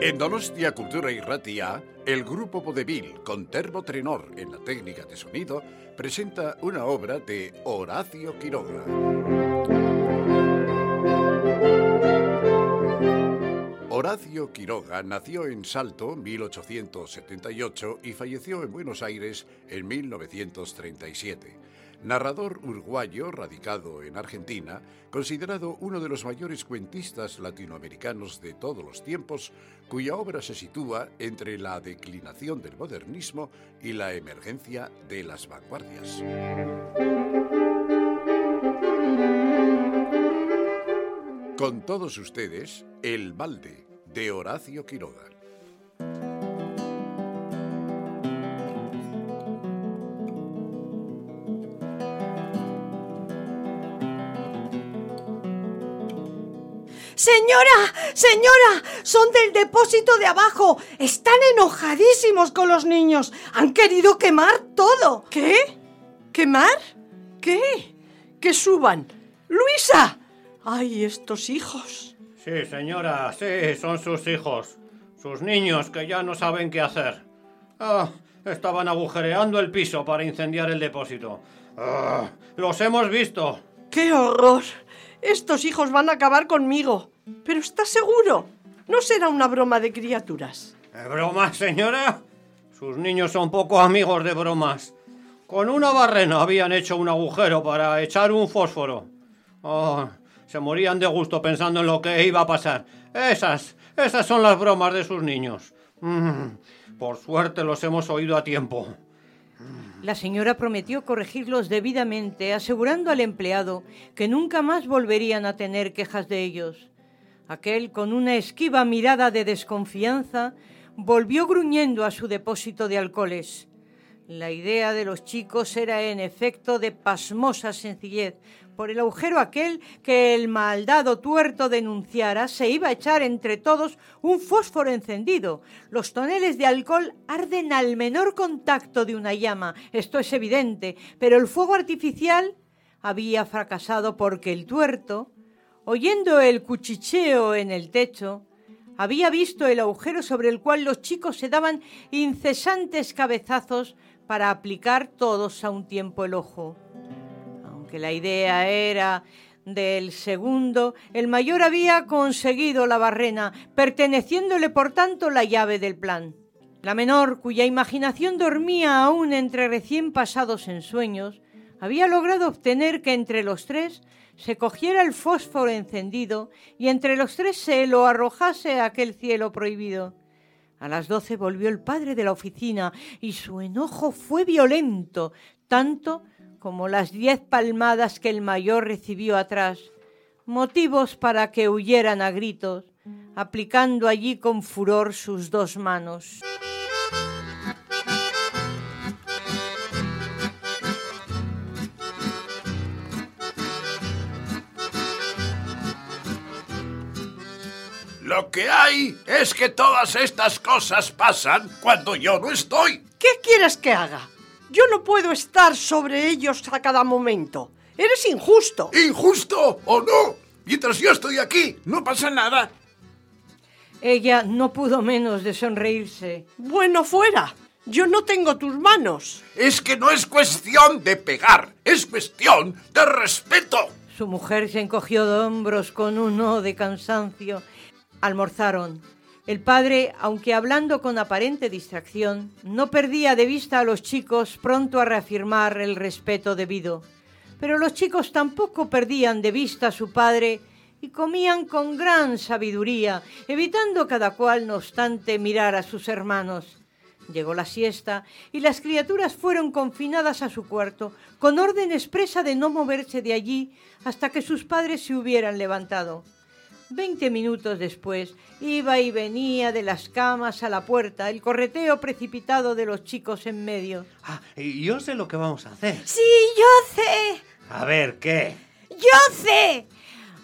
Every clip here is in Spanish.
En Donostia Cultura y Ratia, el grupo Vodevil con Termo Trenor en la técnica de sonido presenta una obra de Horacio Quiroga. Horacio Quiroga nació en Salto 1878 y falleció en Buenos Aires en 1937 narrador uruguayo radicado en Argentina, considerado uno de los mayores cuentistas latinoamericanos de todos los tiempos, cuya obra se sitúa entre la declinación del modernismo y la emergencia de las vanguardias. Con todos ustedes, El Balde, de Horacio Quiroga. Señora, señora, son del depósito de abajo. Están enojadísimos con los niños. Han querido quemar todo. ¿Qué? ¿Quemar? ¿Qué? Que suban. Luisa. Ay, estos hijos. Sí, señora, sí, son sus hijos. Sus niños que ya no saben qué hacer. Ah, estaban agujereando el piso para incendiar el depósito. Ah, los hemos visto. ¡Qué horror! Estos hijos van a acabar conmigo. Pero ¿estás seguro? ¿No será una broma de criaturas? ¿Bromas, señora? Sus niños son poco amigos de bromas. Con una barrena habían hecho un agujero para echar un fósforo. Oh, se morían de gusto pensando en lo que iba a pasar. Esas, esas son las bromas de sus niños. Mm, por suerte los hemos oído a tiempo. La señora prometió corregirlos debidamente, asegurando al empleado que nunca más volverían a tener quejas de ellos. Aquel, con una esquiva mirada de desconfianza, volvió gruñendo a su depósito de alcoholes. La idea de los chicos era en efecto de pasmosa sencillez, por el agujero aquel que el maldado tuerto denunciara, se iba a echar entre todos un fósforo encendido. Los toneles de alcohol arden al menor contacto de una llama, esto es evidente, pero el fuego artificial había fracasado porque el tuerto, oyendo el cuchicheo en el techo, había visto el agujero sobre el cual los chicos se daban incesantes cabezazos para aplicar todos a un tiempo el ojo que la idea era del segundo, el mayor había conseguido la barrena, perteneciéndole por tanto la llave del plan. La menor, cuya imaginación dormía aún entre recién pasados ensueños, había logrado obtener que entre los tres se cogiera el fósforo encendido y entre los tres se lo arrojase a aquel cielo prohibido. A las doce volvió el padre de la oficina y su enojo fue violento, tanto como las diez palmadas que el mayor recibió atrás, motivos para que huyeran a gritos, aplicando allí con furor sus dos manos. Lo que hay es que todas estas cosas pasan cuando yo no estoy. ¿Qué quieres que haga? Yo no puedo estar sobre ellos a cada momento. Eres injusto. ¿Injusto o no? Mientras yo estoy aquí, no pasa nada. Ella no pudo menos de sonreírse. Bueno, fuera. Yo no tengo tus manos. Es que no es cuestión de pegar, es cuestión de respeto. Su mujer se encogió de hombros con un no de cansancio. Almorzaron. El padre, aunque hablando con aparente distracción, no perdía de vista a los chicos pronto a reafirmar el respeto debido. Pero los chicos tampoco perdían de vista a su padre y comían con gran sabiduría, evitando cada cual, no obstante, mirar a sus hermanos. Llegó la siesta y las criaturas fueron confinadas a su cuarto, con orden expresa de no moverse de allí hasta que sus padres se hubieran levantado. Veinte minutos después iba y venía de las camas a la puerta, el correteo precipitado de los chicos en medio. Ah, y yo sé lo que vamos a hacer. Sí, yo sé. A ver, ¿qué? Yo sé.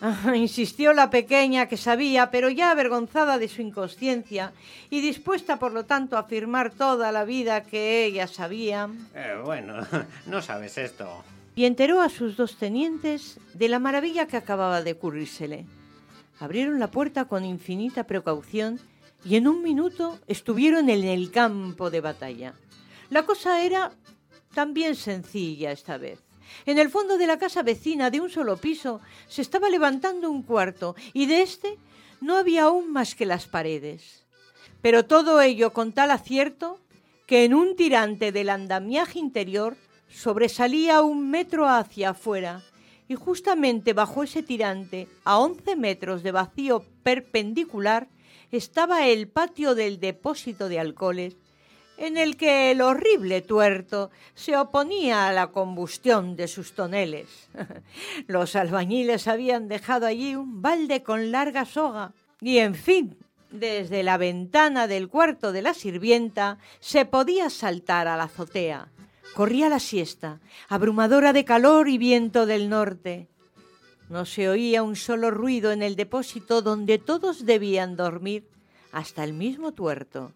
Ah, insistió la pequeña que sabía, pero ya avergonzada de su inconsciencia y dispuesta por lo tanto a afirmar toda la vida que ella sabía. Eh, bueno, no sabes esto. Y enteró a sus dos tenientes de la maravilla que acababa de ocurrírsele. Abrieron la puerta con infinita precaución y en un minuto estuvieron en el campo de batalla. La cosa era también sencilla esta vez. En el fondo de la casa vecina de un solo piso se estaba levantando un cuarto y de este no había aún más que las paredes. Pero todo ello con tal acierto que en un tirante del andamiaje interior sobresalía un metro hacia afuera y justamente bajo ese tirante, a once metros de vacío perpendicular, estaba el patio del depósito de alcoholes en el que el horrible tuerto se oponía a la combustión de sus toneles. Los albañiles habían dejado allí un balde con larga soga y, en fin, desde la ventana del cuarto de la sirvienta se podía saltar a la azotea. Corría la siesta, abrumadora de calor y viento del norte. No se oía un solo ruido en el depósito donde todos debían dormir, hasta el mismo tuerto.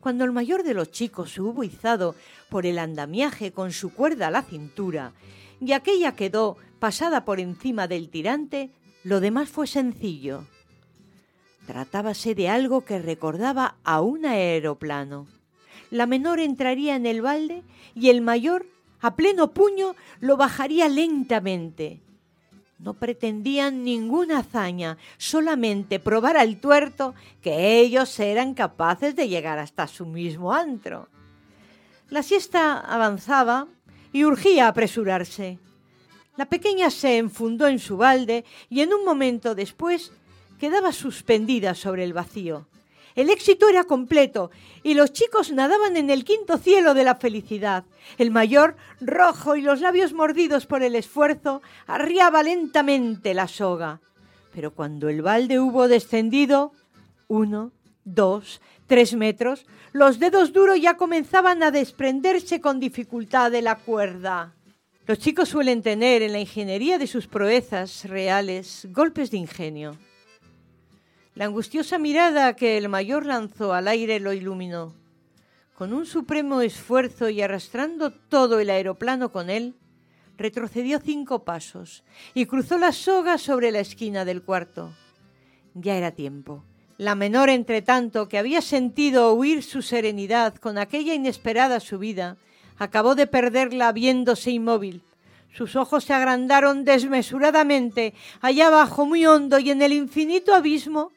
Cuando el mayor de los chicos hubo izado por el andamiaje con su cuerda a la cintura y aquella quedó pasada por encima del tirante, lo demás fue sencillo. Tratábase de algo que recordaba a un aeroplano. La menor entraría en el balde y el mayor, a pleno puño, lo bajaría lentamente. No pretendían ninguna hazaña, solamente probar al tuerto que ellos eran capaces de llegar hasta su mismo antro. La siesta avanzaba y urgía apresurarse. La pequeña se enfundó en su balde y en un momento después quedaba suspendida sobre el vacío. El éxito era completo y los chicos nadaban en el quinto cielo de la felicidad. El mayor, rojo y los labios mordidos por el esfuerzo, arriaba lentamente la soga. Pero cuando el balde hubo descendido, uno, dos, tres metros, los dedos duros ya comenzaban a desprenderse con dificultad de la cuerda. Los chicos suelen tener en la ingeniería de sus proezas reales golpes de ingenio. La angustiosa mirada que el mayor lanzó al aire lo iluminó. Con un supremo esfuerzo y arrastrando todo el aeroplano con él, retrocedió cinco pasos y cruzó la soga sobre la esquina del cuarto. Ya era tiempo. La menor, entre tanto, que había sentido huir su serenidad con aquella inesperada subida, acabó de perderla viéndose inmóvil. Sus ojos se agrandaron desmesuradamente, allá abajo muy hondo y en el infinito abismo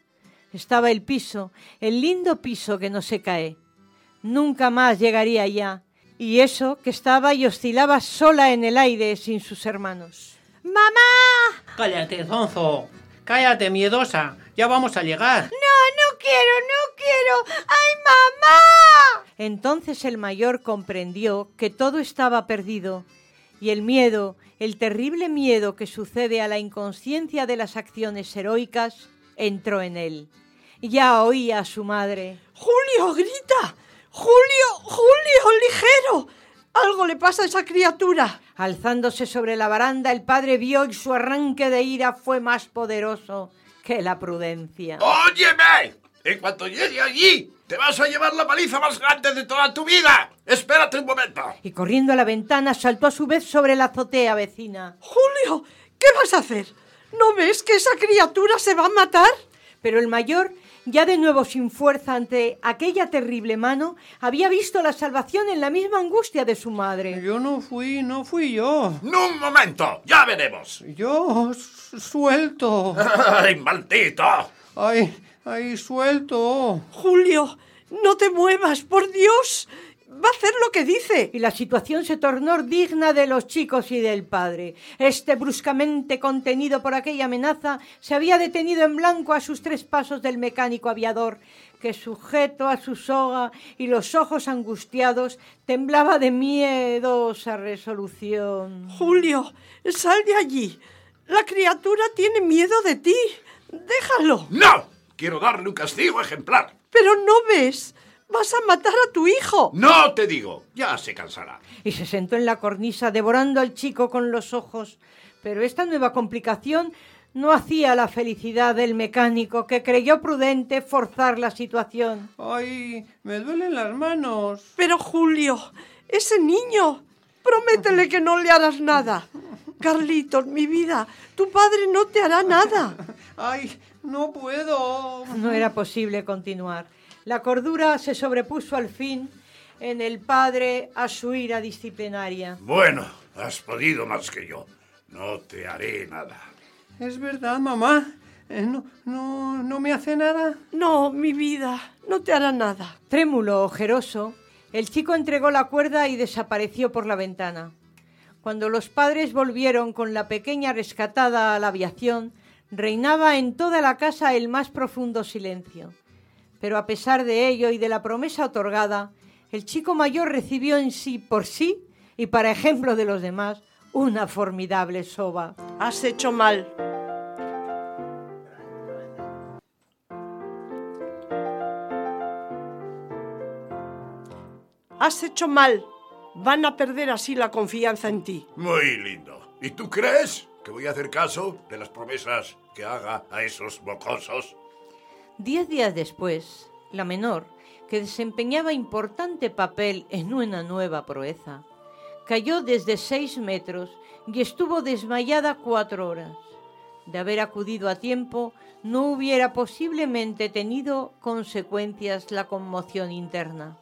estaba el piso, el lindo piso que no se cae. Nunca más llegaría allá. Y eso que estaba y oscilaba sola en el aire sin sus hermanos. ¡Mamá! Cállate, Zonzo. Cállate, miedosa. Ya vamos a llegar. No, no quiero, no quiero. ¡Ay, mamá! Entonces el mayor comprendió que todo estaba perdido y el miedo, el terrible miedo que sucede a la inconsciencia de las acciones heroicas, entró en él. Ya oía a su madre. ¡Julio, grita! ¡Julio, Julio, ligero! Algo le pasa a esa criatura. Alzándose sobre la baranda, el padre vio y su arranque de ira fue más poderoso que la prudencia. ¡Óyeme! En cuanto llegue allí, te vas a llevar la paliza más grande de toda tu vida. Espérate un momento. Y corriendo a la ventana, saltó a su vez sobre la azotea vecina. Julio, ¿qué vas a hacer? ¿No ves que esa criatura se va a matar? Pero el mayor, ya de nuevo sin fuerza ante aquella terrible mano, había visto la salvación en la misma angustia de su madre. Yo no fui, no fui yo. ¡No, un momento! ¡Ya veremos! Yo su- suelto. ¡Ay, maldito! Ay, ay, suelto. Julio, no te muevas, por Dios. Va a hacer lo que dice. Y la situación se tornó digna de los chicos y del padre. Este, bruscamente contenido por aquella amenaza, se había detenido en blanco a sus tres pasos del mecánico aviador, que sujeto a su soga y los ojos angustiados, temblaba de miedosa resolución. Julio, sal de allí. La criatura tiene miedo de ti. Déjalo. ¡No! Quiero darle un castigo ejemplar. Pero no ves. Vas a matar a tu hijo. No te digo. Ya se cansará. y se sentó en la cornisa devorando al chico con los ojos. Pero esta nueva complicación no hacía la felicidad del mecánico, que creyó prudente forzar la situación. Ay, me duelen las manos. Pero Julio, ese niño. Prométele que no le harás nada. Carlitos, mi vida, tu padre no te hará nada. ¡Ay, no puedo! No era posible continuar. La cordura se sobrepuso al fin en el padre a su ira disciplinaria. Bueno, has podido más que yo. No te haré nada. ¿Es verdad, mamá? Eh, no, no, ¿No me hace nada? No, mi vida, no te hará nada. Trémulo, ojeroso, el chico entregó la cuerda y desapareció por la ventana. Cuando los padres volvieron con la pequeña rescatada a la aviación, reinaba en toda la casa el más profundo silencio. Pero a pesar de ello y de la promesa otorgada, el chico mayor recibió en sí por sí y para ejemplo de los demás una formidable soba. Has hecho mal. Has hecho mal. Van a perder así la confianza en ti. Muy lindo. ¿Y tú crees que voy a hacer caso de las promesas que haga a esos mocosos? Diez días después, la menor, que desempeñaba importante papel en una nueva proeza, cayó desde seis metros y estuvo desmayada cuatro horas. De haber acudido a tiempo, no hubiera posiblemente tenido consecuencias la conmoción interna.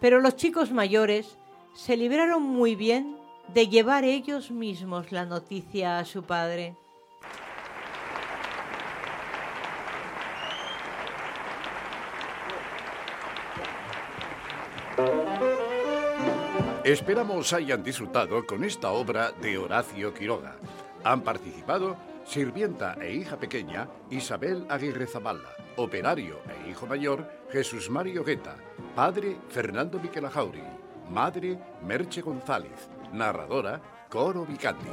Pero los chicos mayores se libraron muy bien de llevar ellos mismos la noticia a su padre. Esperamos hayan disfrutado con esta obra de Horacio Quiroga. Han participado sirvienta e hija pequeña Isabel Aguirre Zabala, operario e hijo mayor Jesús Mario Guetta, padre Fernando Miquelajauri, madre Merche González, narradora Coro Vicandi.